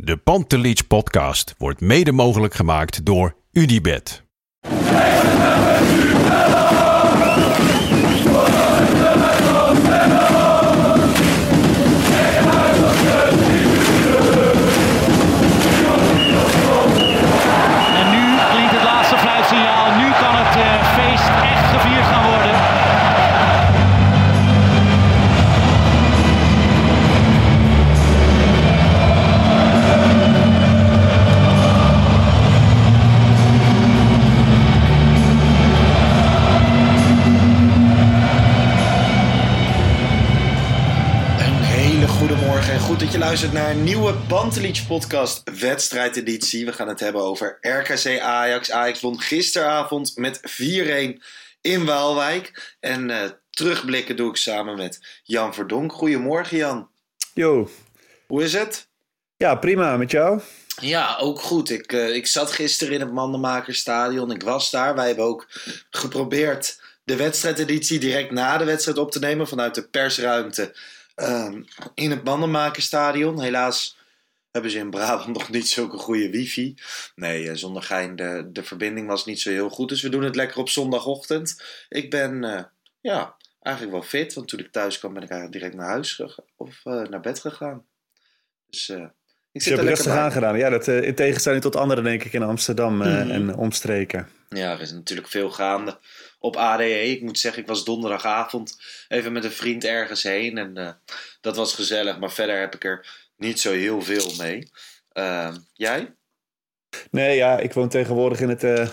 De Pantelich podcast wordt mede mogelijk gemaakt door Unibed. Je luistert naar een nieuwe Pantelich podcast wedstrijdeditie. We gaan het hebben over RKC Ajax. Ajax won gisteravond met 4-1 in Waalwijk. En eh, terugblikken doe ik samen met Jan Verdonk. Goedemorgen Jan. Yo, Hoe is het? ja prima, met jou? Ja, ook goed. Ik, eh, ik zat gisteren in het Mandenmakerstadion. Ik was daar. Wij hebben ook geprobeerd de wedstrijdeditie direct na de wedstrijd op te nemen vanuit de persruimte ehm, in het Mandenmakerstadion. Helaas hebben ze in Brabant nog niet zulke goede wifi. Nee, eh, zonder gein, de, de verbinding was niet zo heel goed. Dus we doen het lekker op zondagochtend. Ik ben eh, ja, eigenlijk wel fit, want toen ik thuis kwam ben ik eigenlijk direct naar huis gegaan, of eh, naar bed gegaan. Dus eh, ik Je zit hebt er rustig aangedaan. Ja, dat, in tegenstelling tot anderen denk ik in Amsterdam Mhm. en omstreken. Ja, er is natuurlijk veel gaande op ADE. Ik moet zeggen, ik was donderdagavond even met een vriend ergens heen. En eh, dat was gezellig. Maar verder heb ik er niet zo heel veel mee. Ehm, jij? Nee, ja, ik woon tegenwoordig in het, eh,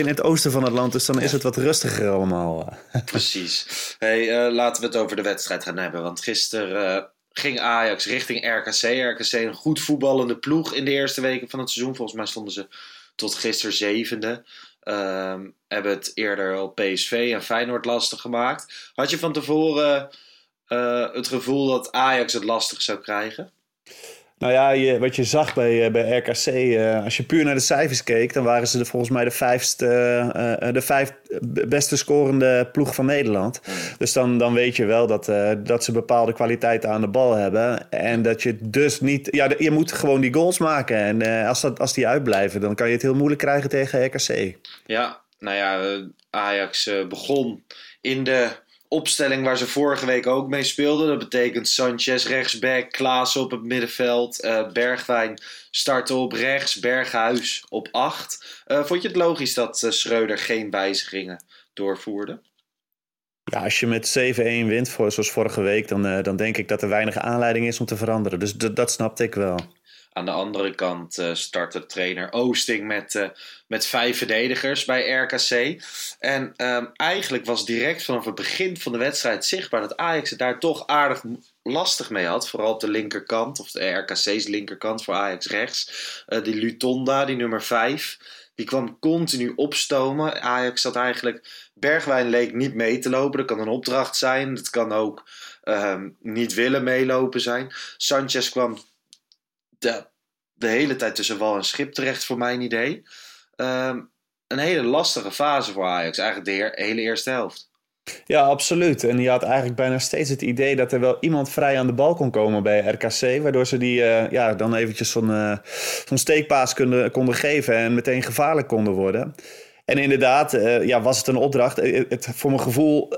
in het oosten van het land, dus dan is het wat rustiger allemaal. Precies. Hey, eh, laten we het over de wedstrijd gaan hebben. Want gisteren ging Ajax richting RKC. RKC een goed voetballende ploeg in de eerste weken van het seizoen. Volgens mij stonden ze tot gisteren zevende. Ehm, hebben het eerder al PSV en Feyenoord lastig gemaakt. Had je van tevoren eh, het gevoel dat Ajax het lastig zou krijgen? Nou ja, je, wat je zag bij, eh, bij RKC, eh, als je puur naar de cijfers keek, dan waren ze de, volgens mij de, vijfste, eh, de vijf beste scorende ploeg van Nederland. Dus dan, dan weet je wel dat, dat ze bepaalde kwaliteiten aan de bal hebben. En dat je dus niet. Ja, je moet gewoon die goals maken. En als, dat, als die uitblijven, dan kan je het heel moeilijk krijgen tegen RKC. Ja, nou ja, Ajax begon in de opstelling waar ze vorige week ook mee speelden. Dat betekent Sanchez rechtsback, Klaas op het middenveld, eh, Bergwijn startte op rechts, Berghuis op 8. vond je het logisch dat eh, Schreuder geen wijzigingen doorvoerde? Ja, als je met 7-1 wint, voor, zoals vorige week, dan, eh, dan denk ik dat er weinig aanleiding is om te veranderen. Dus dat snapte ik wel. Aan de andere kant eh startte trainer Oosting met, eh, met vijf verdedigers bij RKC. En ehm, eigenlijk was direct vanaf het begin van de wedstrijd zichtbaar dat Ajax het daar toch aardig lastig mee had. Vooral op de linkerkant, of de RKC's linkerkant voor Ajax rechts. Eh, die Lutonda, die nummer vijf, die kwam continu opstomen. Ajax zat eigenlijk... Bergwijn leek niet mee te lopen. Dat kan een opdracht zijn. Dat kan ook ehm, niet willen meelopen zijn. Sanchez kwam de, de hele tijd tussen wal en schip terecht, voor mijn idee. Ehm, een hele lastige fase voor Ajax, eigenlijk de hele eerste helft. Ja, absoluut. En je had eigenlijk bijna steeds het idee dat er wel iemand vrij aan de bal kon komen bij RKC. Waardoor ze die eh, ja, dan eventjes zo'n zo'n steekpaas konden, konden geven en meteen gevaarlijk konden worden. En inderdaad, eh, ja, was het een opdracht. Het, voor mijn gevoel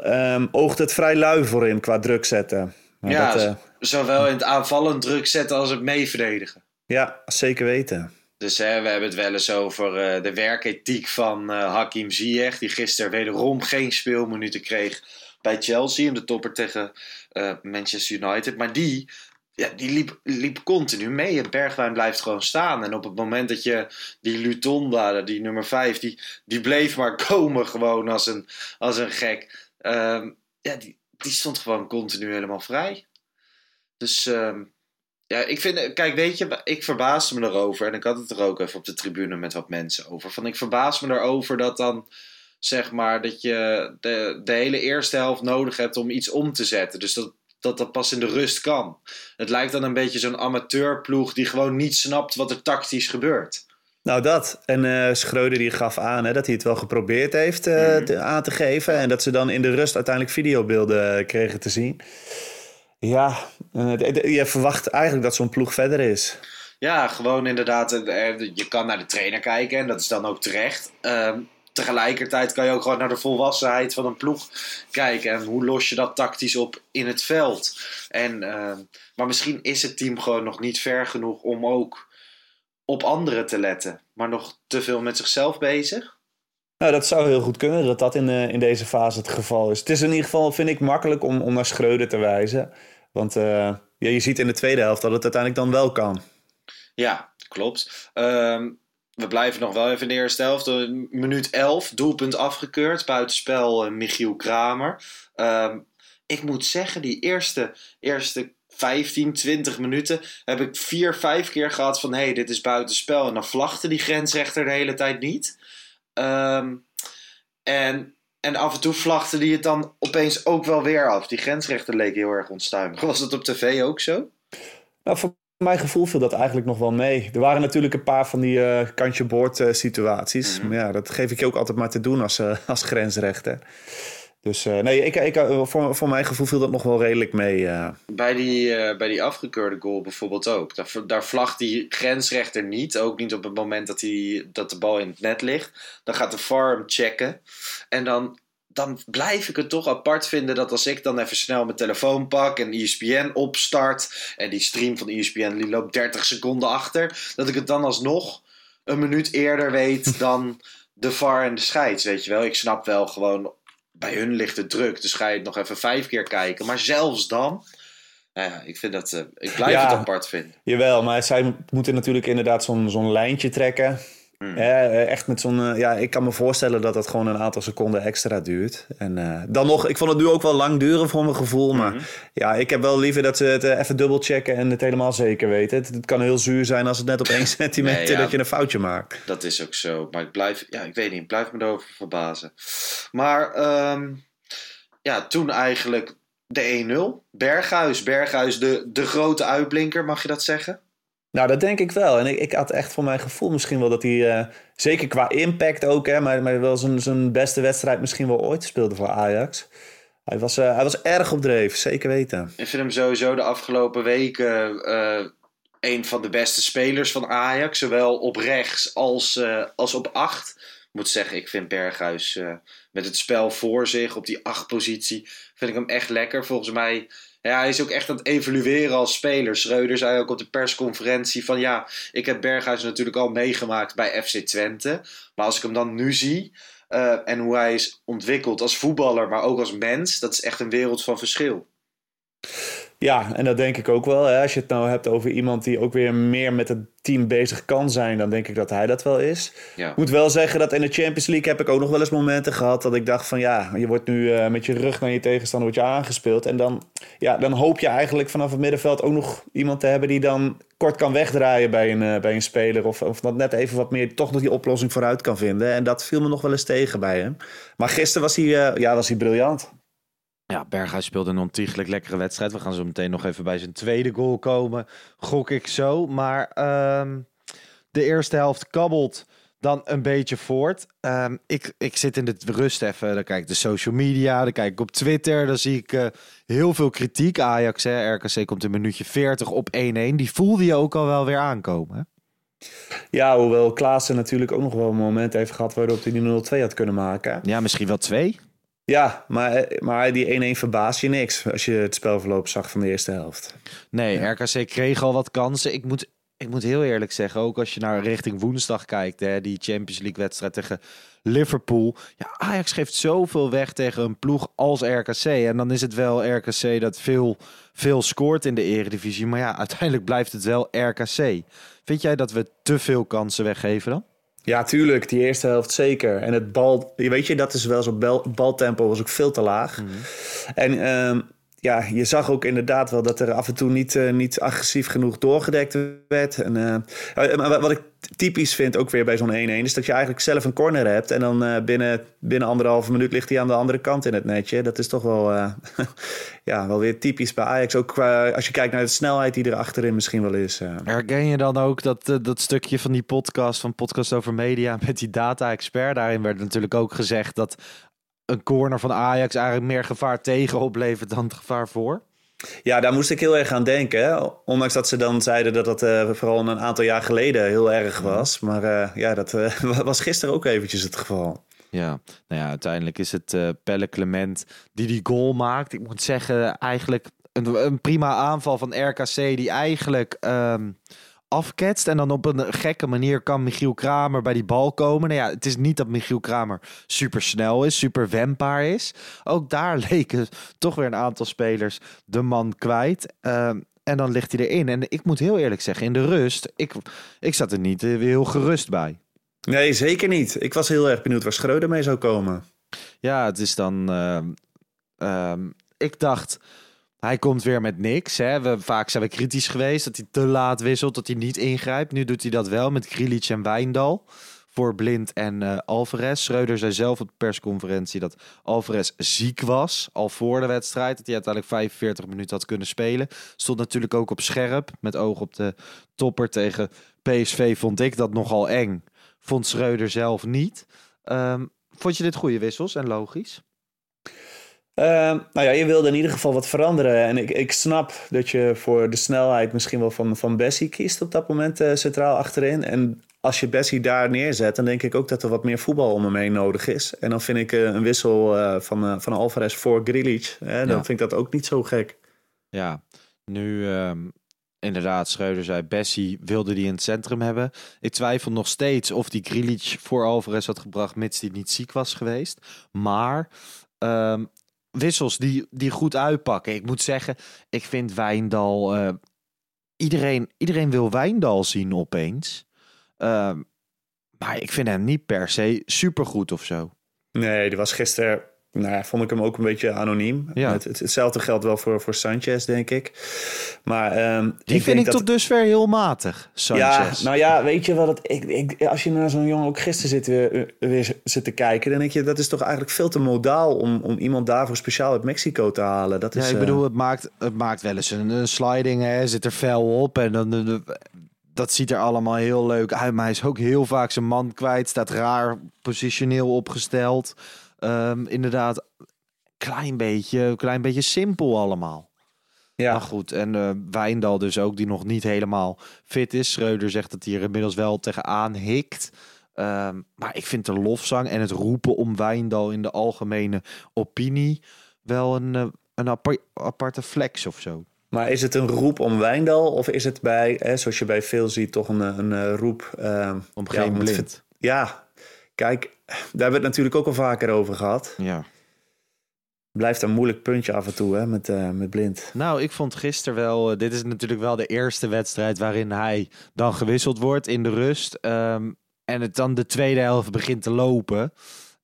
oogt het vrij lui voorin qua druk zetten. Ja, dat, eh, zowel in het aanvallend druk zetten als het mee verdedigen. ja, zeker weten. Dus hè, we hebben het wel eens over eh, de werkethiek van eh, Hakim Ziyech. Die gisteren wederom geen speelminuten kreeg bij Chelsea. In de topper tegen Manchester United. Maar die, ja, die liep, liep continu mee. En Bergwijn blijft gewoon staan. En op het moment dat je die Lutonda, die nummer 5, die, die bleef maar komen gewoon als een, als een gek. Ehm, ja, die, die stond gewoon continu helemaal vrij. Dus ehm, Ja, ik vind, kijk, weet je, ik verbaas me erover. En ik had het er ook even op de tribune met wat mensen over. Van ik verbaas me erover dat dan, zeg maar, dat je de, de hele eerste helft nodig hebt om iets om te zetten. Dus dat, dat dat pas in de rust kan. Het lijkt dan een beetje zo'n amateurploeg die gewoon niet snapt wat er tactisch gebeurt. Nou, dat. En uh, Schreuder die gaf aan hè, dat hij het wel geprobeerd heeft uh, mm. te, aan te geven. En dat ze dan in de rust uiteindelijk videobeelden kregen te zien. Ja, uh, je verwacht eigenlijk dat zo'n ploeg verder is. Ja, gewoon inderdaad. Je kan naar de trainer kijken en dat is dan ook terecht. Ehm, tegelijkertijd kan je ook gewoon naar de volwassenheid van een ploeg kijken. En hoe los je dat tactisch op in het veld. En, ehm, maar misschien is het team gewoon nog niet ver genoeg om ook op anderen te letten. Maar nog te veel met zichzelf bezig. Nou, dat zou heel goed kunnen dat dat in, uh, in deze fase het geval is. Het is in ieder geval, vind ik, makkelijk om, om naar Schreuder te wijzen. Want uh, ja, je ziet in de tweede helft dat het uiteindelijk dan wel kan. Ja, klopt. Um, we blijven nog wel even in de eerste helft. Minuut 11, doelpunt afgekeurd. Buitenspel uh, Michiel Kramer. Um, ik moet zeggen, die eerste, eerste 15, 20 minuten heb ik vier, vijf keer gehad van... hé, hey, dit is buitenspel. En dan vlachte die grensrechter de hele tijd niet. Um, en, en af en toe vlachte die het dan opeens ook wel weer af. Die grensrechter leek heel erg onstuimig. Was dat op tv ook zo? Nou, voor mijn gevoel viel dat eigenlijk nog wel mee. Er waren natuurlijk een paar van die uh, kantje boord uh, situaties. Mm -hmm. Maar ja, dat geef ik je ook altijd maar te doen als, uh, als grensrechter. Dus uh, nee, ik, ik, voor, voor mijn gevoel viel dat nog wel redelijk mee. Uh. Bij, die, bij die afgekeurde goal bijvoorbeeld ook. Daar, daar vlagt die grensrechter niet. Ook niet op het moment dat, die, dat de bal in het net ligt. Dan gaat de farm checken. En dan, dan blijf ik het toch apart vinden dat als ik dan even snel mijn telefoon pak en ESPN opstart. En die stream van ESPN die loopt 30 seconden achter. Dat ik het dan alsnog een minuut eerder weet dan de VAR en de scheids. Weet je wel, ik snap wel gewoon bij hun ligt het druk, dus ga je het nog even vijf keer kijken. Maar zelfs dan, nou ja, ik, vind dat, uh, ik blijf ja, het apart vinden. Jawel, maar zij moeten natuurlijk inderdaad zo'n zo'n lijntje trekken. Mm. echt met zo'n, ja, ik kan me voorstellen dat dat gewoon een aantal seconden extra duurt. En uh, dan nog, ik vond het nu ook wel lang duren voor mijn gevoel. Maar mm -hmm. ja, ik heb wel liever dat ze het uh, even dubbel checken en het helemaal zeker weten. Het, het, kan heel zuur zijn als het net op één centimeter nee, ja, dat je een foutje maakt. Dat is ook zo. Maar ik blijf, ja, ik weet niet, ik blijf me erover verbazen. Maar um, ja, toen eigenlijk de 1-0. Berghuis, Berghuis de, de grote uitblinker, mag je dat zeggen? Nou, dat denk ik wel. En ik, ik had echt voor mijn gevoel misschien wel dat hij, uh, zeker qua impact ook, hè, maar, maar wel zijn, beste wedstrijd misschien wel ooit speelde voor Ajax. Hij was, uh, hij was erg op dreef, zeker weten. Ik vind hem sowieso de afgelopen weken uh, een van de beste spelers van Ajax. Zowel op rechts als, als op acht. Ik moet zeggen, ik vind Berghuis met het spel voor zich op die acht positie, vind ik hem echt lekker. Volgens mij ja, hij is ook echt aan het evolueren als speler. Schreuder zei ook op de persconferentie van ja, ik heb Berghuis natuurlijk al meegemaakt bij FC Twente. Maar als ik hem dan nu zie uh, en hoe hij is ontwikkeld als voetballer, maar ook als mens, dat is echt een wereld van verschil. Ja, en dat denk ik ook wel. Hè. Als je het nou hebt over iemand die ook weer meer met het team bezig kan zijn, dan denk ik dat hij dat wel is. Ja. Ik moet wel zeggen dat in de Champions League heb ik ook nog wel eens momenten gehad dat ik dacht van ja, je wordt nu uh, met je rug naar je tegenstander wordt je aangespeeld. En dan, ja, dan hoop je eigenlijk vanaf het middenveld ook nog iemand te hebben die dan kort kan wegdraaien bij een, uh, bij een speler. Of, of dat net even wat meer toch nog die oplossing vooruit kan vinden. En dat viel me nog wel eens tegen bij hem. Maar gisteren was hij, uh, ja, was hij briljant. Ja, Berghuis speelde een ontiegelijk lekkere wedstrijd. We gaan zo meteen nog even bij zijn tweede goal komen. Gok ik zo. Maar um, de eerste helft kabbelt dan een beetje voort. Um, ik, ik zit in de rust even. Dan kijk ik de social media. Dan kijk ik op Twitter. Dan zie ik uh, heel veel kritiek. Ajax, hè, RKC komt in minuutje 40 op 1-1. Die voelde je ook al wel weer aankomen. Hè? Ja, hoewel Klaassen natuurlijk ook nog wel een moment heeft gehad waarop hij die 0-2 had kunnen maken. Ja, misschien wel twee. Ja, maar, maar die 1-1 verbaast je niks als je het spelverloop zag van de eerste helft. Nee, ja. RKC kreeg al wat kansen. Ik moet, ik moet heel eerlijk zeggen, ook als je naar richting woensdag kijkt, hè, die Champions League wedstrijd tegen Liverpool. Ja, Ajax geeft zoveel weg tegen een ploeg als RKC. En dan is het wel RKC dat veel, veel scoort in de eredivisie. Maar ja, uiteindelijk blijft het wel RKC. Vind jij dat we te veel kansen weggeven dan? Ja, tuurlijk. Die eerste helft zeker. En het bal, weet je, dat is wel zo. Bal, baltempo was ook veel te laag. Mm -hmm. En um, ja, je zag ook inderdaad wel dat er af en toe niet, uh, niet agressief genoeg doorgedekt werd. En, uh, wat ik typisch vind, ook weer bij zo'n 1-1, is dat je eigenlijk zelf een corner hebt. En dan binnen, binnen anderhalve minuut ligt hij aan de andere kant in het netje. Dat is toch wel, ja, wel weer typisch bij Ajax. Ook als je kijkt naar de snelheid die er achterin misschien wel is. Herken je dan ook dat, dat stukje van die podcast, van Podcast over Media, met die data-expert? Daarin werd natuurlijk ook gezegd dat een corner van Ajax eigenlijk meer gevaar tegen oplevert dan het gevaar voor? Ja, daar moest ik heel erg aan denken. Ondanks dat ze dan zeiden dat dat uh, vooral een aantal jaar geleden heel erg was. Maar uh, ja, dat uh, was gisteren ook eventjes het geval. Ja, nou ja, uiteindelijk is het Pelle Clement die die goal maakt. Ik moet zeggen, eigenlijk een, een prima aanval van RKC die eigenlijk... Um, afketst. En dan op een gekke manier kan Michiel Kramer bij die bal komen. Nou ja, het is niet dat Michiel Kramer super snel is, super wendbaar is. Ook daar leken toch weer een aantal spelers de man kwijt. Ehm, en dan ligt hij erin. En ik moet heel eerlijk zeggen, in de rust, ik, ik zat er niet uh, heel gerust bij. Nee, zeker niet. Ik was heel erg benieuwd waar Schreuder mee zou komen. Ja, het is dan... Uh, ik dacht hij komt weer met niks. Hè. We, vaak zijn we kritisch geweest dat hij te laat wisselt, dat hij niet ingrijpt. Nu doet hij dat wel met Grilic en Wijndal voor Blind en uh, Alvarez. Schreuder zei zelf op de persconferentie dat Alvarez ziek was, al voor de wedstrijd. Dat hij uiteindelijk 45 minuten had kunnen spelen. Stond natuurlijk ook op scherp, met oog op de topper tegen PSV vond ik dat nogal eng. Vond Schreuder zelf niet. Um, vond je dit goede wissels en logisch? Uh, nou ja, je wilde in ieder geval wat veranderen. En ik, ik snap dat je voor de snelheid misschien wel van, van Bessie kiest op dat moment uh, centraal achterin. En als je Bessie daar neerzet, dan denk ik ook dat er wat meer voetbal om hem heen nodig is. En dan vind ik uh, een wissel uh, van, van Alvarez voor Grilic, hè, dan ja. vind ik dat ook niet zo gek. Ja, nu um, inderdaad, Schreuder zei, Bessie wilde die in het centrum hebben. Ik twijfel nog steeds of die Grilic voor Alvarez had gebracht, mits die niet ziek was geweest. Maar... Um, wissels die, die goed uitpakken. Ik moet zeggen, ik vind Wijndal. Uh, iedereen, iedereen wil Wijndal zien opeens. Uh, maar ik vind hem niet per se supergoed of zo. Nee, die was gisteren nou ja, vond ik hem ook een beetje anoniem. Ja. Het, hetzelfde geldt wel voor, voor Sanchez, denk ik. Maar, um, Die ik vind ik dat... tot dusver heel matig, Sanchez. Ja, nou ja, weet je wat het... Ik, ik, als je naar zo'n jongen ook gisteren zit, weer, weer zit te kijken... dan denk je, dat is toch eigenlijk veel te modaal... om, om iemand daarvoor speciaal uit Mexico te halen. Dat is, ja, ik bedoel, het maakt, het maakt wel eens een, een sliding, hè. Zit er fel op en dan... dat ziet er allemaal heel leuk uit. Maar hij is ook heel vaak zijn man kwijt. Staat raar positioneel opgesteld. Um, inderdaad, klein beetje, klein beetje simpel allemaal. Ja. Maar goed, en uh, Wijndal dus ook, die nog niet helemaal fit is. Schreuder zegt dat hij er inmiddels wel tegenaan hikt. Um, maar ik vind de lofzang en het roepen om Wijndal in de algemene opinie wel een, uh, een apart, aparte flex of zo. Maar is het een roep om Wijndal of is het bij, hè, zoals je bij veel ziet, toch een, een, roep... Uh, om geen ja, blind? Ja, kijk, daar hebben we het natuurlijk ook al vaker over gehad. Ja. Blijft een moeilijk puntje af en toe hè, met, uh, met blind. Nou, ik vond gisteren wel. Uh, dit is natuurlijk wel de eerste wedstrijd waarin hij dan gewisseld wordt in de rust. Um, en het dan de tweede helft begint te lopen.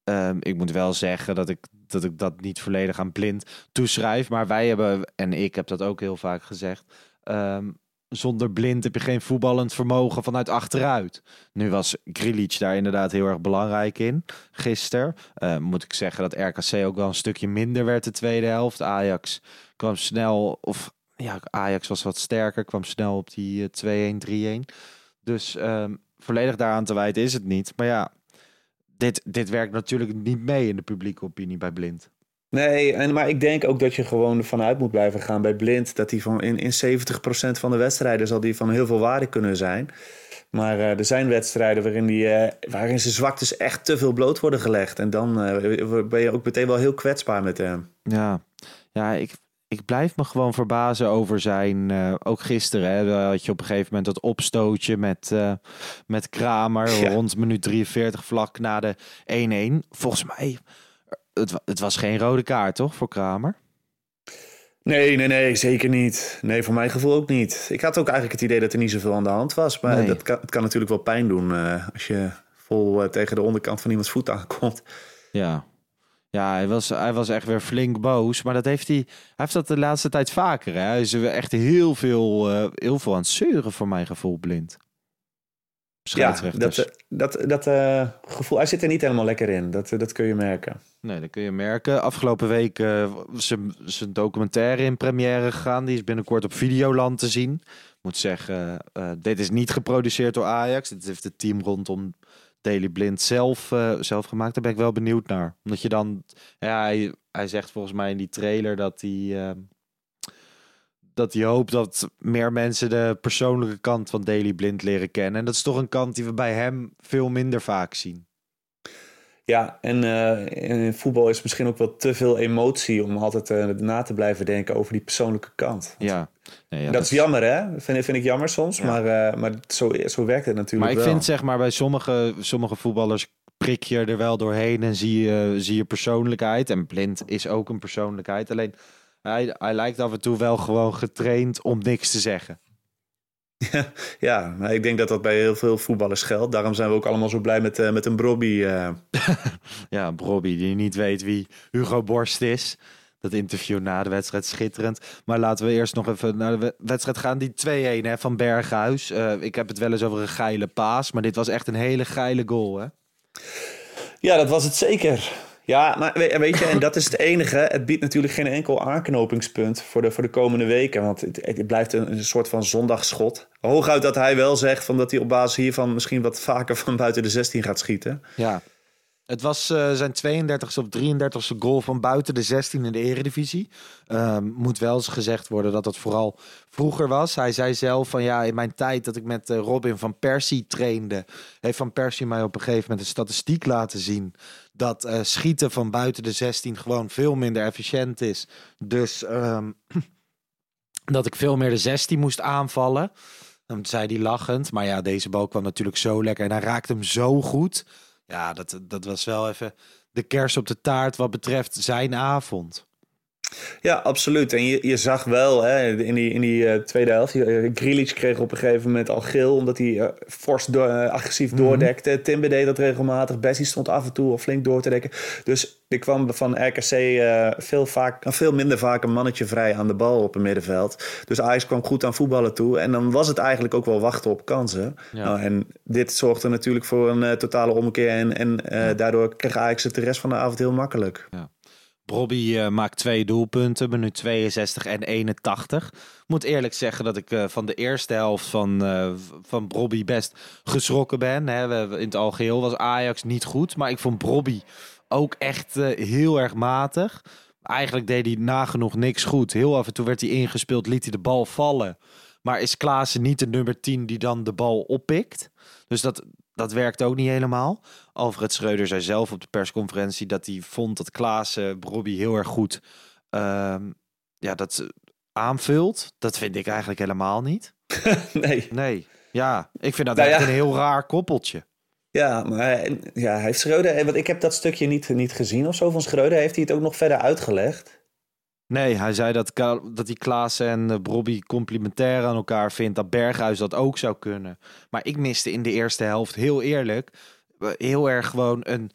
Um, ik moet wel zeggen dat ik, dat ik dat niet volledig aan blind toeschrijf. Maar wij hebben, en ik heb dat ook heel vaak gezegd. Um, zonder blind heb je geen voetballend vermogen vanuit achteruit. Nu was Grilic daar inderdaad heel erg belangrijk in. Gisteren uh, moet ik zeggen dat RKC ook wel een stukje minder werd de tweede helft. Ajax kwam snel, of ja, Ajax was wat sterker, kwam snel op die uh, 2-1, 3-1. Dus um, volledig daaraan te wijten is het niet. Maar ja, dit, dit werkt natuurlijk niet mee in de publieke opinie bij blind. Nee, en, maar ik denk ook dat je gewoon ervan uit moet blijven gaan bij Blind. Dat hij van in, in 70% van de wedstrijden zal die van heel veel waarde kunnen zijn. Maar uh, er zijn wedstrijden waarin, die, uh, waarin zijn zwaktes echt te veel bloot worden gelegd. En dan uh, ben je ook meteen wel heel kwetsbaar met hem. Ja, ja ik, ik blijf me gewoon verbazen over zijn... ook gisteren hè, had je op een gegeven moment dat opstootje met, met Kramer. Ja. Rond minuut 43 vlak na de 1-1. Volgens mij het, het, was geen rode kaart, toch, voor Kramer? Nee, nee, nee, zeker niet. Nee, voor mijn gevoel ook niet. Ik had ook eigenlijk het idee dat er niet zoveel aan de hand was. Maar nee. dat kan, het kan natuurlijk wel pijn doen uh, als je vol uh, tegen de onderkant van iemands voet aankomt. Ja. Ja, hij was, hij was echt weer flink boos. Maar dat heeft hij, hij heeft dat de laatste tijd vaker. Hè? Hij is echt heel veel, eh, heel veel aan het zeuren voor mijn gevoel blind. Ja, dat, dat, dat eh, gevoel, hij zit er niet helemaal lekker in. Dat, dat kun je merken. Nee, dat kun je merken. Afgelopen week uh, zijn zijn documentaire in première gegaan. Die is binnenkort op Videoland te zien. Ik moet zeggen, eh, dit is niet geproduceerd door Ajax. Dit heeft het team rondom Daily Blind zelf, eh, zelf gemaakt. Daar ben ik wel benieuwd naar. Omdat je dan... Ja, hij, hij zegt volgens mij in die trailer dat hij... dat hij hoopt dat meer mensen de persoonlijke kant van Daily Blind leren kennen. En dat is toch een kant die we bij hem veel minder vaak zien. Ja, en uh, in voetbal is misschien ook wel te veel emotie om altijd uh, na te blijven denken over die persoonlijke kant. Ja. Nee, ja dat, dat, is jammer, hè? Vind, vind ik jammer soms, ja. maar, uh, maar zo, zo werkt het natuurlijk Maar ik wel. vind zeg maar bij sommige, sommige voetballers prik je er wel doorheen en zie je, zie je persoonlijkheid. En Blind is ook een persoonlijkheid. Alleen hij, hij lijkt af en toe wel gewoon getraind om niks te zeggen. Ja, ja, ik denk dat dat bij heel veel voetballers geldt. Daarom zijn we ook allemaal zo blij met, uh, met een Brobby. Uh. ja, Brobby die niet weet wie Hugo Borst is. Dat interview na de wedstrijd schitterend. Maar laten we eerst nog even naar de wedstrijd gaan. Die 2-1 van Berghuis. Uh, ik heb het wel eens over een geile paas. Maar dit was echt een hele geile goal, hè? Ja, dat was het zeker. Ja, maar weet je, en dat is het enige. Het biedt natuurlijk geen enkel aanknopingspunt voor de, voor de komende weken. Want het, blijft een, soort van zondagschot. Hooguit dat hij wel zegt van dat hij op basis hiervan misschien wat vaker van buiten de 16 gaat schieten. Ja. Het was uh, zijn 32e of 33e goal van buiten de 16 in de eredivisie. Uh, moet wel eens gezegd worden dat het vooral vroeger was. Hij zei zelf van ja, in mijn tijd dat ik met uh, Robin van Persie trainde... heeft Van Persie mij op een gegeven moment een statistiek laten zien... dat uh, schieten van buiten de 16 gewoon veel minder efficiënt is. Dus um, dat ik veel meer de 16 moest aanvallen. Dan zei hij lachend. Maar ja, deze bal kwam natuurlijk zo lekker. En hij raakte hem zo goed... Ja, dat, dat was wel even de kers op de taart wat betreft zijn avond. Ja, absoluut. En je, je zag wel hè, in die, in die uh, tweede helft. Uh, Grealish kreeg op een gegeven moment al geel. Omdat hij uh, fors agressief Mhm. doordekte. Timber deed dat regelmatig. Bessie stond af en toe al flink door te dekken. Dus er kwam van RKC veel, vaak, veel minder vaak een mannetje vrij aan de bal op het middenveld. Dus Ajax kwam goed aan voetballen toe. En dan was het eigenlijk ook wel wachten op kansen. Ja. Nou, en dit zorgde natuurlijk voor een totale omkeer. En, en ja. daardoor kreeg Ajax het de rest van de avond heel makkelijk. Ja. Brobby uh, maakt twee doelpunten, minuut 62 en 81. Moet eerlijk zeggen dat ik uh, van de eerste helft van, uh, van Brobby best geschrokken ben. Hè. We, in het algeheel was Ajax niet goed, maar ik vond Brobby ook echt heel erg matig. Eigenlijk deed hij nagenoeg niks goed. Heel af en toe werd hij ingespeeld, liet hij de bal vallen. Maar is Klaassen niet de nummer 10 die dan de bal oppikt? Dus dat, dat werkt ook niet helemaal. Alfred Schreuder zei zelf op de persconferentie dat hij vond dat Klaassen Robbie heel erg goed uh, ja, dat aanvult. Dat vind ik eigenlijk helemaal niet. nee. Nee. Ja, ik vind dat Nou echt ja. een heel raar koppeltje. Ja, maar hij- ja, hij heeft Schreuder... Want ik heb dat stukje niet, niet gezien of zo van Schreuder. Heeft hij het ook nog verder uitgelegd? Nee, hij zei dat, dat die Klaassen en uh, Robbie complementair aan elkaar vindt. Dat Berghuis dat ook zou kunnen. Maar ik miste in de eerste helft, heel eerlijk, eh, heel erg gewoon een,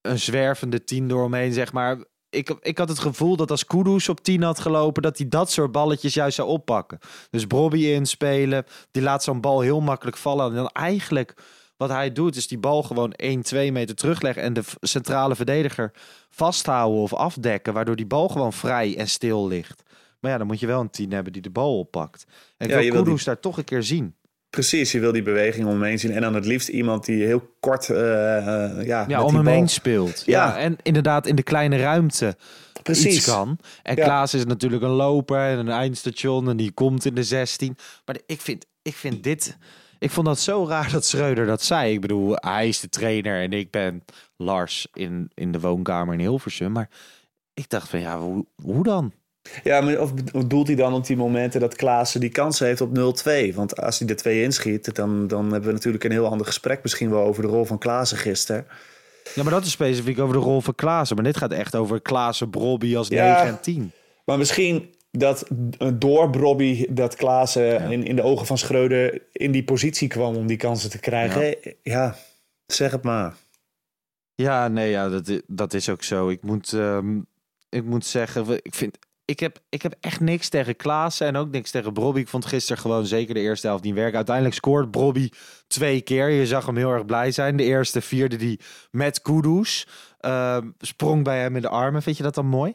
een zwervende tien door omheen, zeg maar. Ik, ik had het gevoel dat als Kudus op 10 had gelopen, dat hij dat soort balletjes juist zou oppakken. Dus Bobby inspelen, die laat zo'n bal heel makkelijk vallen. En dan eigenlijk wat hij doet, is die bal gewoon 1, 2 meter terugleggen en de centrale verdediger vasthouden of afdekken, waardoor die bal gewoon vrij en stil ligt. Maar ja, dan moet je wel een 10 hebben die de bal oppakt. En ik Ja, je wil wil Kudus die- daar toch een keer zien. Precies, je wil die beweging omheen zien. En dan het liefst iemand die heel kort... eh, eh, ja, Ja, met om die hem bal- heen speelt. Ja. Ja. en inderdaad in de kleine ruimte Precies. iets kan. En Ja. Klaas is natuurlijk een loper en een eindstation en die komt in de 16. Maar ik vind, ik vind dit... Ik vond dat zo raar dat Schreuder dat zei. Ik bedoel, hij is de trainer en ik ben Lars in, in de woonkamer in Hilversum. Maar ik dacht van ja, hoe, hoe dan? Ja, maar of bedoelt hij dan op die momenten dat Klaassen die kansen heeft op 0-2? Want als hij er twee inschiet, dan, dan hebben we natuurlijk een heel ander gesprek misschien wel over de rol van Klaassen gisteren. Ja, maar dat is specifiek over de rol van Klaassen. Maar dit gaat echt over Klaassen, Brobby als Ja. 9 en 10. Maar misschien dat eh, door Brobby dat Klaassen in, in de ogen van Schreuder in die positie kwam om die kansen te krijgen. Ja, zeg het maar. Ja, nee, ja, dat, dat is ook zo. Ik moet, ehm, ik moet zeggen, ik vind. Ik heb, ik heb echt niks tegen Klaassen en ook niks tegen Brobby. Ik vond gisteren gewoon zeker de eerste helft niet werken. Uiteindelijk scoort Brobby twee keer. Je zag hem heel erg blij zijn. De eerste vierde die met Kudus. ehm, sprong bij hem in de armen. Vind je dat dan mooi?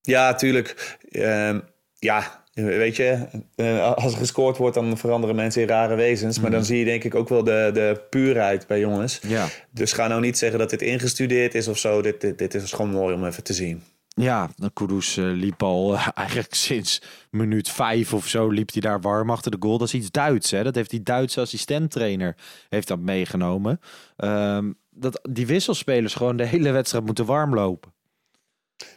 Ja, tuurlijk. Ehm, ja, weet je, eh, als er gescoord wordt, dan veranderen mensen in rare wezens. Maar dan zie je denk ik ook wel de, de puurheid bij jongens. Ja. Dus ga nou niet zeggen dat dit ingestudeerd is of zo. Dit, dit, dit is gewoon mooi om even te zien. Ja, Kudus eh, liep al eh, eigenlijk sinds minuut vijf of zo liep hij daar warm achter de goal. Dat is iets Duits, hè? Dat heeft die Duitse assistenttrainer heeft dat meegenomen. Ehm, dat die wisselspelers gewoon de hele wedstrijd moeten warm lopen.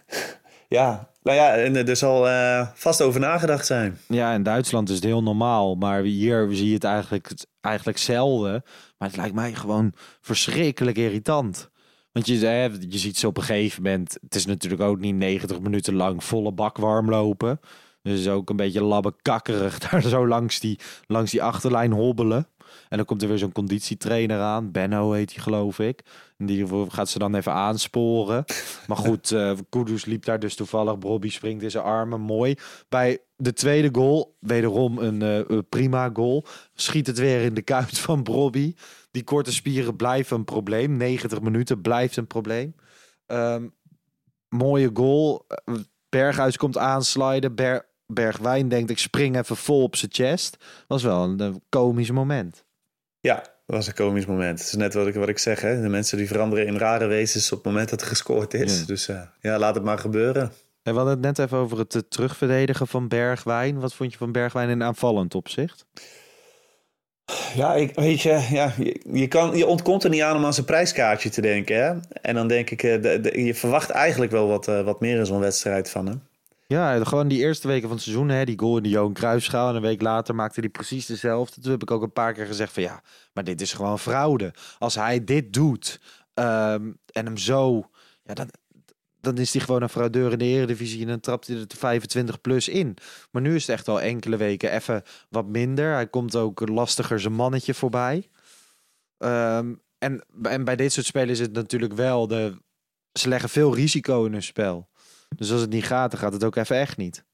Ja, nou ja, en er zal eh, vast over nagedacht zijn. Ja, in Duitsland is het heel normaal, maar hier zie je het eigenlijk, eigenlijk zelden. Maar het lijkt mij gewoon verschrikkelijk irritant. Want je, hè, je ziet ze op een gegeven moment, het is natuurlijk ook niet 90 minuten lang volle bak warm lopen. Dus ook een beetje labbekakkerig daar zo langs die, langs die achterlijn hobbelen. En dan komt er weer zo'n conditietrainer aan. Benno heet hij geloof ik. En die gaat ze dan even aansporen. Maar goed, eh Kudus liep daar dus toevallig. Bobby springt in zijn armen. Mooi. Bij de tweede goal, wederom een eh, prima goal. Schiet het weer in de kuit van Bobby. Die korte spieren blijven een probleem. 90 minuten blijft een probleem. Ehm, mooie goal. Berghuis komt aansliden. Ber Bergwijn denkt, ik spring even vol op zijn chest. Was wel een, een komisch moment. Ja, dat was een komisch moment. Het is net wat ik, wat ik zeg. Hè? De mensen die veranderen in rare wezens op het moment dat er gescoord is. Ja. Dus eh, ja, laat het maar gebeuren. En we hadden het net even over het eh, terugverdedigen van Bergwijn. Wat vond je van Bergwijn in aanvallend opzicht? Ja, ik, weet je, ja, je, kan, je ontkomt er niet aan om aan zijn prijskaartje te denken. Hè? En dan denk ik, eh, je verwacht eigenlijk wel wat, eh, wat meer in zo'n wedstrijd van hem. Ja, gewoon die eerste weken van het seizoen, hè, die goal in de Johan Cruijffschaal. En een week later maakte hij precies dezelfde. Toen heb ik ook een paar keer gezegd van ja, maar dit is gewoon fraude. Als hij dit doet ehm, en hem zo, ja, dan is hij gewoon een fraudeur in de eredivisie. En dan trapt hij er de 25 plus in. Maar nu is het echt al enkele weken even wat minder. Hij komt ook lastiger zijn mannetje voorbij. Ehm, en, en bij dit soort spelen is het natuurlijk wel, de, ze leggen veel risico in hun spel. Dus als het niet gaat, dan gaat het ook even echt niet.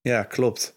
Ja, klopt.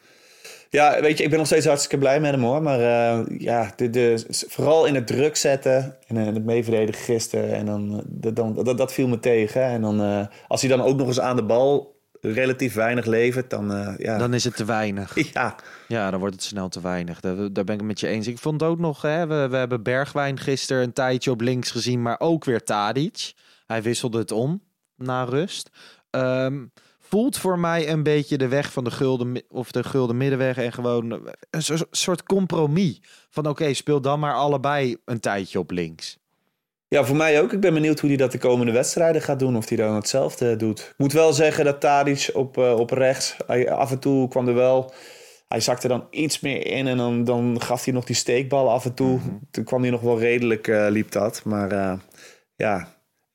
Ja, weet je, ik ben nog steeds hartstikke blij met hem hoor. Maar eh, ja, de, de, vooral in het druk zetten en eh, het meeverdedigen gisteren. En dan, eh, dat- dan, dat, dat viel me tegen. En dan, als hij dan ook nog eens aan de bal relatief weinig levert, dan ja. Dan is het te weinig. ja. Ja, dan wordt het snel te weinig. Daar, daar ben ik het met je eens. Ik vond ook nog, hè, we, we hebben Bergwijn gisteren een tijdje op links gezien, maar ook weer Tadic. Hij wisselde het om na rust. Ehm, voelt voor mij een beetje de weg van de gulden, of de gulden middenweg en gewoon een so- soort compromis. Van oké, speel dan maar allebei een tijdje op links. ja, voor mij ook. Ik ben benieuwd hoe hij dat de komende wedstrijden gaat doen. Of hij dan hetzelfde doet. Ik moet wel zeggen dat Tadic op, eh, op rechts, hij, af en toe kwam er wel... Hij zakte dan iets meer in en dan, dan gaf hij nog die steekbal af en toe. Toen kwam hij nog wel redelijk, eh, liep dat. Maar eh, ja,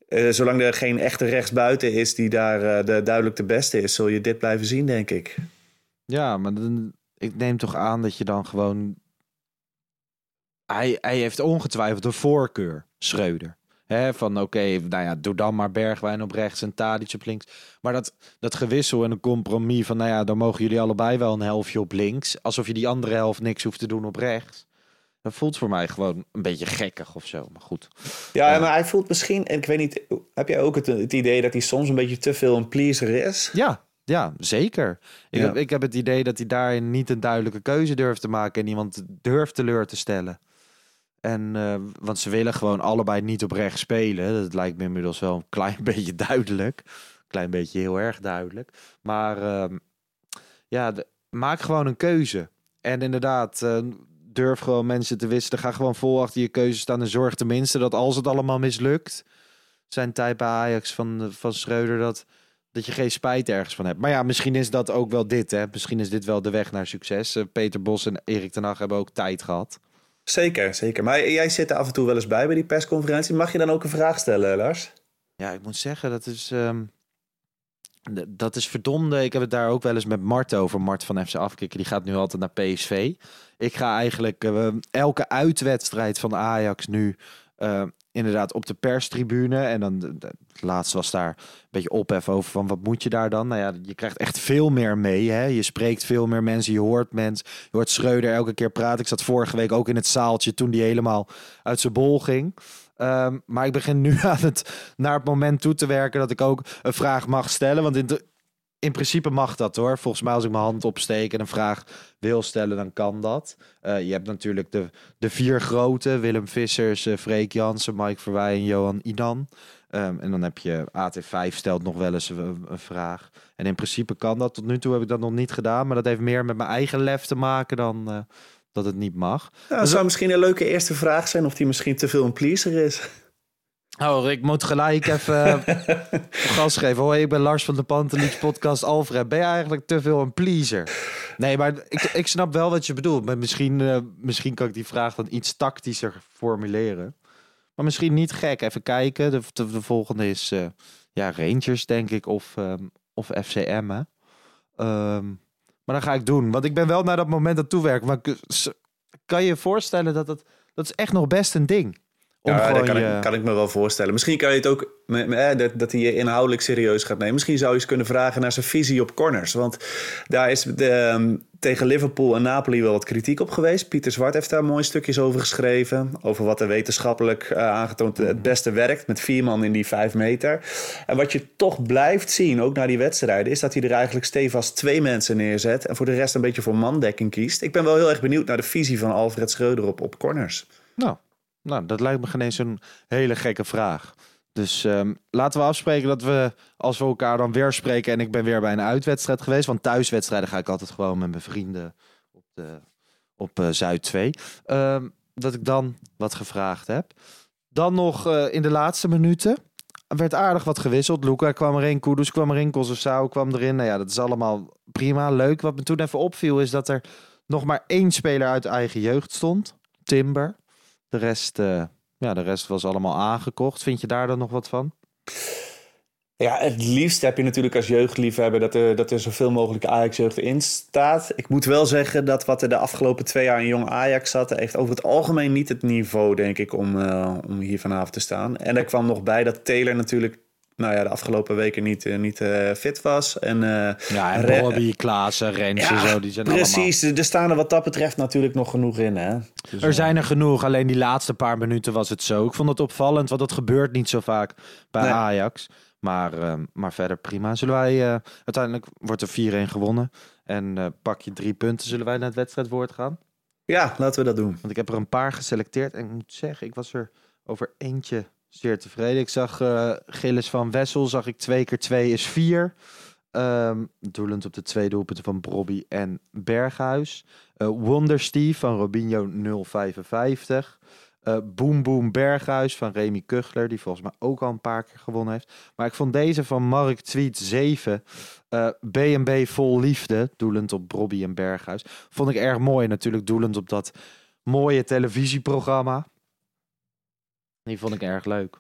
eh, zolang er geen echte rechtsbuiten is die daar eh, de, duidelijk de beste is... zul je dit blijven zien, denk ik. Ja, maar dan, ik neem toch aan dat je dan gewoon. Hij, hij heeft ongetwijfeld een voorkeur, Schreuder. Hè, van oké, nou ja, doe dan maar Bergwijn op rechts en Tadic op links. Maar dat, dat gewissel en een compromis van, nou ja, dan mogen jullie allebei wel een helftje op links. Alsof je die andere helft niks hoeft te doen op rechts. Dat voelt voor mij gewoon een beetje gekkig of zo. Maar goed. Ja, maar hij voelt misschien... En ik weet niet, heb jij ook het, het idee dat hij soms een beetje te veel een pleaser is? Ja, ja zeker. Ik, Ja. Heb, ik heb het idee dat hij daarin niet een duidelijke keuze durft te maken en iemand durft teleur te stellen. En, eh, want ze willen gewoon allebei niet op rechts spelen. Dat lijkt me inmiddels wel een klein beetje duidelijk. Klein beetje heel erg duidelijk. Maar ehm, ja, de- maak gewoon een keuze. En inderdaad, eh, durf gewoon mensen te wisselen. Ga gewoon vol achter je keuze staan. En zorg tenminste dat als het allemaal mislukt, zijn tijd bij Ajax van, van Schreuder, dat, dat je geen spijt ergens van hebt. Maar ja, misschien is dat ook wel dit. Hè? Misschien is dit wel de weg naar succes. Eh, Peter Bos en Erik ten Hag hebben ook tijd gehad. Zeker, zeker. Maar jij zit er af en toe wel eens bij bij die persconferentie. Mag je dan ook een vraag stellen, Lars? Ja, ik moet zeggen, dat is, ehm, dat is verdomde. Ik heb het daar ook wel eens met Mart over. Mart van FC Afkikken, die gaat nu altijd naar PSV. Ik ga eigenlijk eh, elke uitwedstrijd van Ajax nu... eh, inderdaad op de perstribune. En dan laatste was daar een beetje ophef over van wat moet je daar dan? Nou ja, je krijgt echt veel meer mee. Hè? Je spreekt veel meer mensen, je hoort mensen. Je hoort Schreuder elke keer praten. Ik zat vorige week ook in het zaaltje toen die helemaal uit zijn bol ging. Ehm, maar ik begin nu aan het, naar het moment toe te werken dat ik ook een vraag mag stellen. Want in, principe mag dat hoor. Volgens mij als ik mijn hand opsteek en een vraag wil stellen, dan kan dat. Eh, je hebt natuurlijk de, de vier grote. Willem Vissers, eh, Freek Jansen, Mike Verwij en Johan Idan. Ehm, en dan heb je AT5 stelt nog wel eens een, een vraag. En in principe kan dat. Tot nu toe heb ik dat nog niet gedaan. Maar dat heeft meer met mijn eigen lef te maken dan eh, dat het niet mag. Nou, dat zou misschien een leuke eerste vraag zijn of die misschien te veel een pleaser is. Oh, ik moet gelijk even gas geven. Hoi, ik ben Lars van de Panteliets podcast Alfred. Ben je eigenlijk te veel een pleaser? Nee, maar ik, ik snap wel wat je bedoelt. Maar misschien, eh, misschien kan ik die vraag dan iets tactischer formuleren. Maar misschien niet gek. Even kijken. De, de, de volgende is eh, ja, Rangers, denk ik. Of, ehm, of FCM. Hè? Maar dan ga ik doen. Want ik ben wel naar dat moment aan toewerken. Maar kan je je voorstellen dat het... Dat is echt nog best een ding. Om Ja, dat kan, je- ik, kan ik me wel voorstellen. Misschien kan je het ook, eh, dat, dat hij je inhoudelijk serieus gaat nemen. Misschien zou je eens kunnen vragen naar zijn visie op corners. Want daar is de, ehm, tegen Liverpool en Napoli wel wat kritiek op geweest. Pieter Zwart heeft daar mooie stukjes over geschreven. Over wat er wetenschappelijk eh, aangetoond het beste werkt. Met vier man in die vijf meter. En wat je toch blijft zien, ook na die wedstrijden... is dat hij er eigenlijk stevast twee mensen neerzet. En voor de rest een beetje voor mandekking kiest. Ik ben wel heel erg benieuwd naar de visie van Alfred Schreuder op, op corners. Nou, nou, dat lijkt me geen eens een hele gekke vraag. Dus ehm, laten we afspreken dat we, als we elkaar dan weer spreken... en ik ben weer bij een uitwedstrijd geweest... want thuiswedstrijden ga ik altijd gewoon met mijn vrienden op, de, op eh, Zuid 2... ehm, dat ik dan wat gevraagd heb. Dan nog eh, in de laatste minuten... Er werd aardig wat gewisseld. Luca kwam erin, Kudus kwam erin, Kossosau kwam erin. Nou ja, dat is allemaal prima, leuk. Wat me toen even opviel is dat er nog maar één speler uit eigen jeugd stond. Timber. De rest, eh, ja, de rest was allemaal aangekocht. Vind je daar dan nog wat van? Ja, het liefst heb je natuurlijk als jeugdliefhebber dat er, dat er zoveel mogelijk Ajax-jeugd in staat. Ik moet wel zeggen dat wat er de afgelopen twee jaar in jong Ajax zat, heeft over het algemeen niet het niveau, denk ik, om, eh, om hier vanavond te staan. En er kwam nog bij dat Taylor natuurlijk nou ja, de afgelopen weken niet, eh, niet eh, fit was. En, eh, Ja, en Re- Bobby, Klaassen, Rens ja, zo, die zijn precies. Er staan er wat dat betreft natuurlijk nog genoeg in. Hè? Dus. Er zijn er genoeg, alleen die laatste paar minuten was het zo. Ik vond het opvallend, want dat gebeurt niet zo vaak bij Nee. Ajax. Maar, ehm, maar verder prima. Zullen wij, uiteindelijk wordt er 4-1 gewonnen. En eh, pak je drie punten, zullen wij naar het wedstrijdwoord gaan? ja, laten we dat doen. Want ik heb er een paar geselecteerd. En ik moet zeggen, ik was er over eentje zeer tevreden. Ik zag eh Gilles van Wessel, zag ik twee keer twee is vier. Ehm doelend op de twee doelpunten van Brobby en Berghuis. Eh Wonder Steve van Robinho 055. Eh Boom Boom Berghuis van Remy Kuchler, die volgens mij ook al een paar keer gewonnen heeft. Maar ik vond deze van Mark Tweet 7. eh B&B Vol Liefde, doelend op Brobby en Berghuis. Vond ik erg mooi natuurlijk, doelend op dat mooie televisieprogramma. Die vond ik erg leuk.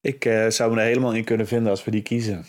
Ik eh, zou me er helemaal in kunnen vinden als we die kiezen.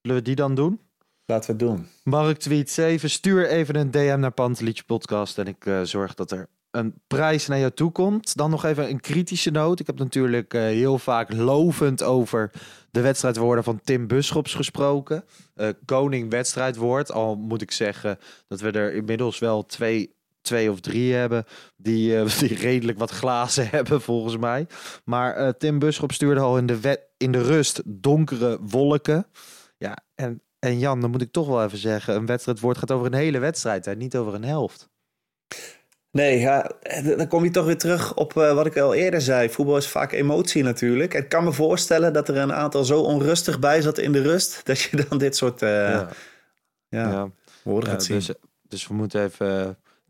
Zullen we die dan doen? Laten we het doen. Mark tweet 7. Stuur even een DM naar Pantelietje Podcast. En ik eh, zorg dat er een prijs naar jou toe komt. Dan nog even een kritische noot. Ik heb natuurlijk eh, heel vaak lovend over de wedstrijdwoorden van Tim Buschops gesproken. Eh, koning wedstrijdwoord. Al moet ik zeggen dat we er inmiddels wel twee, twee of drie hebben. Die, eh, die redelijk wat glazen hebben volgens mij. Maar eh, Tim Busschop stuurde al in de, wet, in de rust donkere wolken. Ja, en en Jan, dan moet ik toch wel even zeggen, een wedstrijdwoord gaat over een hele wedstrijd, hè? niet over een helft. Nee, ja, dan kom je toch weer terug op eh, wat ik al eerder zei. Voetbal is vaak emotie natuurlijk. Ik kan me voorstellen dat er een aantal zo onrustig bij zat in de rust... dat je dan dit soort eh, ja. ja. woorden Ja, gaat zien. dus, dus we moeten even, eh,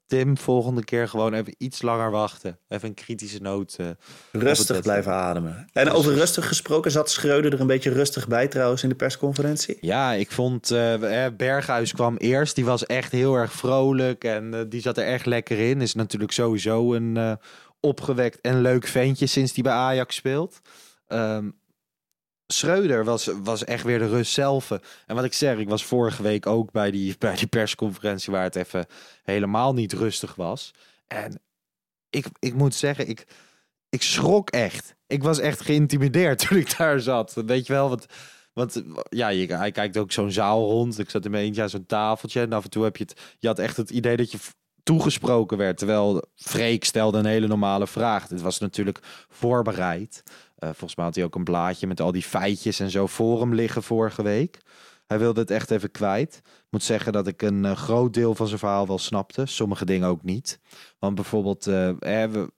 Tim, volgende keer gewoon even iets langer wachten. Even een kritische noot. eh. rustig blijven ademen. En over rustig gesproken zat Schreuder er een beetje rustig bij trouwens in de persconferentie. Ja, ik vond eh, Berghuis kwam eerst. Die was echt heel erg vrolijk en eh, die zat er echt lekker in. Is natuurlijk sowieso een opgewekt en leuk ventje sinds hij bij Ajax speelt. Ehm Schreuder was, was echt weer de rust zelf. En wat ik zeg, ik was vorige week ook bij die, bij die persconferentie waar het even helemaal niet rustig was. En ik, ik moet zeggen, ik, ik schrok echt. Ik was echt geïntimideerd toen ik daar zat. Weet je wel, wat... Want ja, hij kijkt ook zo'n zaal rond. Ik zat in mijn eentje aan zo'n tafeltje. En af en toe heb je het... Je had echt het idee dat je toegesproken werd. Terwijl Freek stelde een hele normale vraag. Dit was natuurlijk voorbereid. Eh, volgens mij had hij ook een blaadje met al die feitjes en zo voor hem liggen vorige week. Hij wilde het echt even kwijt. Moet zeggen dat ik een eh, groot deel van zijn verhaal wel snapte. Sommige dingen ook niet. Want bijvoorbeeld, eh, we-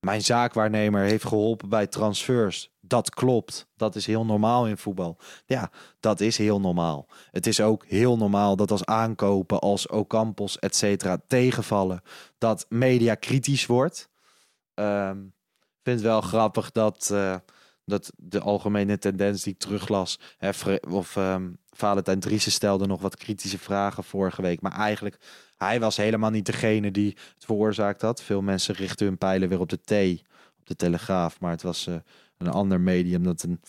mijn zaakwaarnemer heeft geholpen bij transfers. Dat klopt. Dat is heel normaal in voetbal. Ja, dat is heel normaal. Het is ook heel normaal dat als aankopen als Ocampos, et cetera, tegenvallen, dat media kritisch wordt. Ik vind het wel grappig dat, eh, dat de algemene tendens die ik teruglas, hè, of ehm Valentijn Driessen stelde nog wat kritische vragen vorige week, maar eigenlijk hij was helemaal niet degene die het veroorzaakt had. Veel mensen richten hun pijlen weer op de T, op de Telegraaf, maar het was eh, een ander medium dat een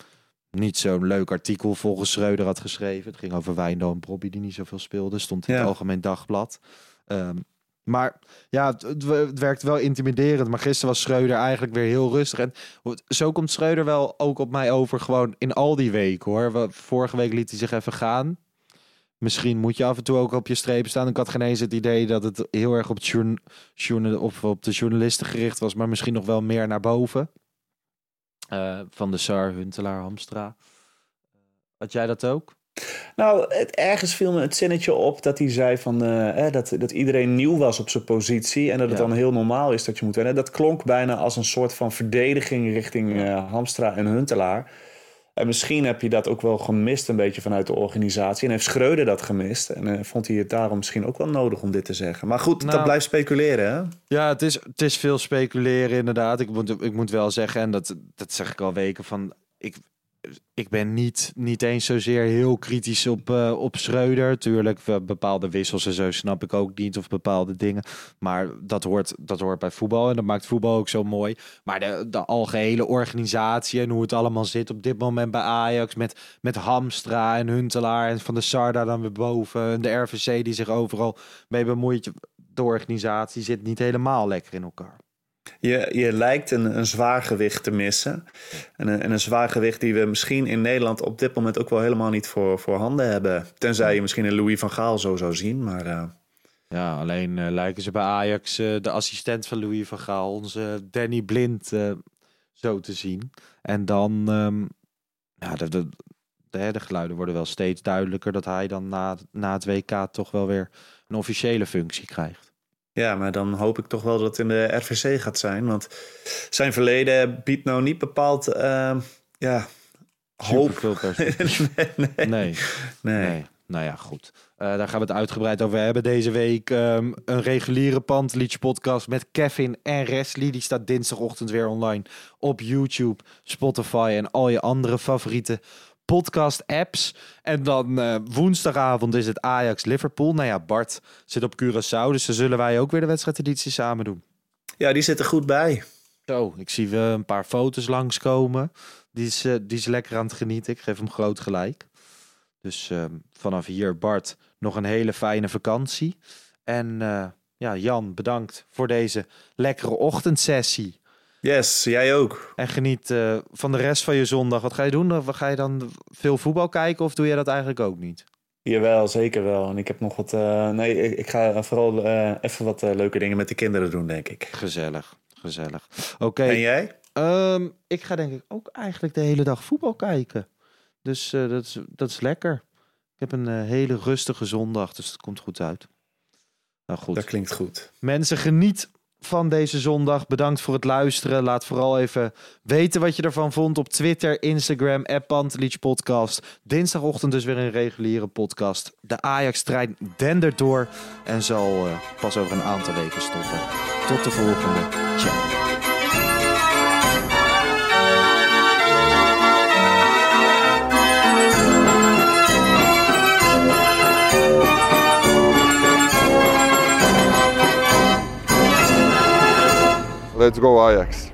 niet zo'n leuk artikel volgens Schreuder had geschreven. Het ging over Wijndal en Bobby die niet zoveel speelden. Stond in Ja. het Algemeen Dagblad. Ehm, maar ja, het, werkt wel intimiderend. Maar gisteren was Schreuder eigenlijk weer heel rustig. En zo komt Schreuder wel ook op mij over. Gewoon in al die weken hoor. Vorige week liet hij zich even gaan. Misschien moet je af en toe ook op je strepen staan. Ik had geen eens het idee dat het heel erg op, op de journalisten gericht was. Maar misschien nog wel meer naar boven. Eh, van de Sar, Huntelaar, Hamstra. Had jij dat ook? Nou, het, ergens viel me het zinnetje op dat hij zei van, eh, eh, dat, dat iedereen nieuw was op zijn positie en dat het Ja. dan heel normaal is dat je moet wennen. Dat klonk bijna als een soort van verdediging richting eh, Hamstra en Huntelaar. En misschien heb je dat ook wel gemist een beetje vanuit de organisatie. En heeft Schreuder dat gemist. En eh, vond hij het daarom misschien ook wel nodig om dit te zeggen. Maar goed, Nou, dat blijft speculeren, hè? Ja, het is, het is veel speculeren inderdaad. Ik moet, ik moet wel zeggen, en dat, dat zeg ik al weken, van ik, ik ben niet, niet eens zozeer heel kritisch op, eh, op Schreuder. Tuurlijk, bepaalde wissels en zo snap ik ook niet, of bepaalde dingen. Maar dat hoort, dat hoort bij voetbal en dat maakt voetbal ook zo mooi. Maar de, de algehele organisatie en hoe het allemaal zit op dit moment bij Ajax... met, met Hamstra en Huntelaar en Van de Sar daar dan weer boven... en de RVC die zich overal mee bemoeit... De organisatie zit niet helemaal lekker in elkaar. Je, je lijkt een, een zwaargewicht te missen. En een, en een zwaargewicht die we misschien in Nederland op dit moment ook wel helemaal niet voor, voor handen hebben. Tenzij je misschien een Louis van Gaal zo zou zien. Maar eh, Ja, alleen eh, lijken ze bij Ajax eh, de assistent van Louis van Gaal, onze Danny Blind, zo te zien. En dan, ehm, ja, de, de, de, de geluiden worden wel steeds duidelijker dat hij dan na, na het WK toch wel weer een officiële functie krijgt. Ja, maar dan hoop ik toch wel dat het in de RVC gaat zijn. Want zijn verleden biedt nou niet bepaald eh, ja, hoop. Nee, nee, Nee, nee. Nou ja, goed. Eh, daar gaan we het uitgebreid over hebben. Deze week ehm, een reguliere Pantelietje podcast met Kevin en Resli. Die staat dinsdagochtend weer online op YouTube, Spotify en al je andere favoriete podcast apps. En dan eh, woensdagavond is het Ajax Liverpool. Nou ja, Bart zit op Curaçao, dus dan zullen wij ook weer de wedstrijdeditie samen doen. Ja, die zit er goed bij. Zo, ik zie we een paar foto's langskomen. Die is, eh, die is lekker aan het genieten. Ik geef hem groot gelijk. Dus ehm, vanaf hier, Bart, nog een hele fijne vakantie. En eh, ja, Jan, bedankt voor deze lekkere ochtendsessie. Yes, jij ook. En geniet eh, van de rest van je zondag. Wat ga je doen? Ga je dan veel voetbal kijken of doe je dat eigenlijk ook niet? Jawel, zeker wel. En ik heb nog wat. eh, nee, ik, ik ga vooral eh, even wat leuke dingen met de kinderen doen, denk ik. Gezellig, gezellig. Oké, En jij? Ehm, ik ga denk ik ook eigenlijk de hele dag voetbal kijken. Dus eh, dat, is, dat is lekker. Ik heb een hele rustige zondag, dus het komt goed uit. Nou goed. Dat klinkt goed. Mensen, geniet van deze zondag. Bedankt voor het luisteren. Laat vooral even weten wat je ervan vond op Twitter, Instagram, app Podcast. Dinsdagochtend dus weer een reguliere podcast. De Ajax-trein dendert door en zal eh, pas over een aantal weken stoppen. Tot de volgende. Ciao. Let's go Ajax.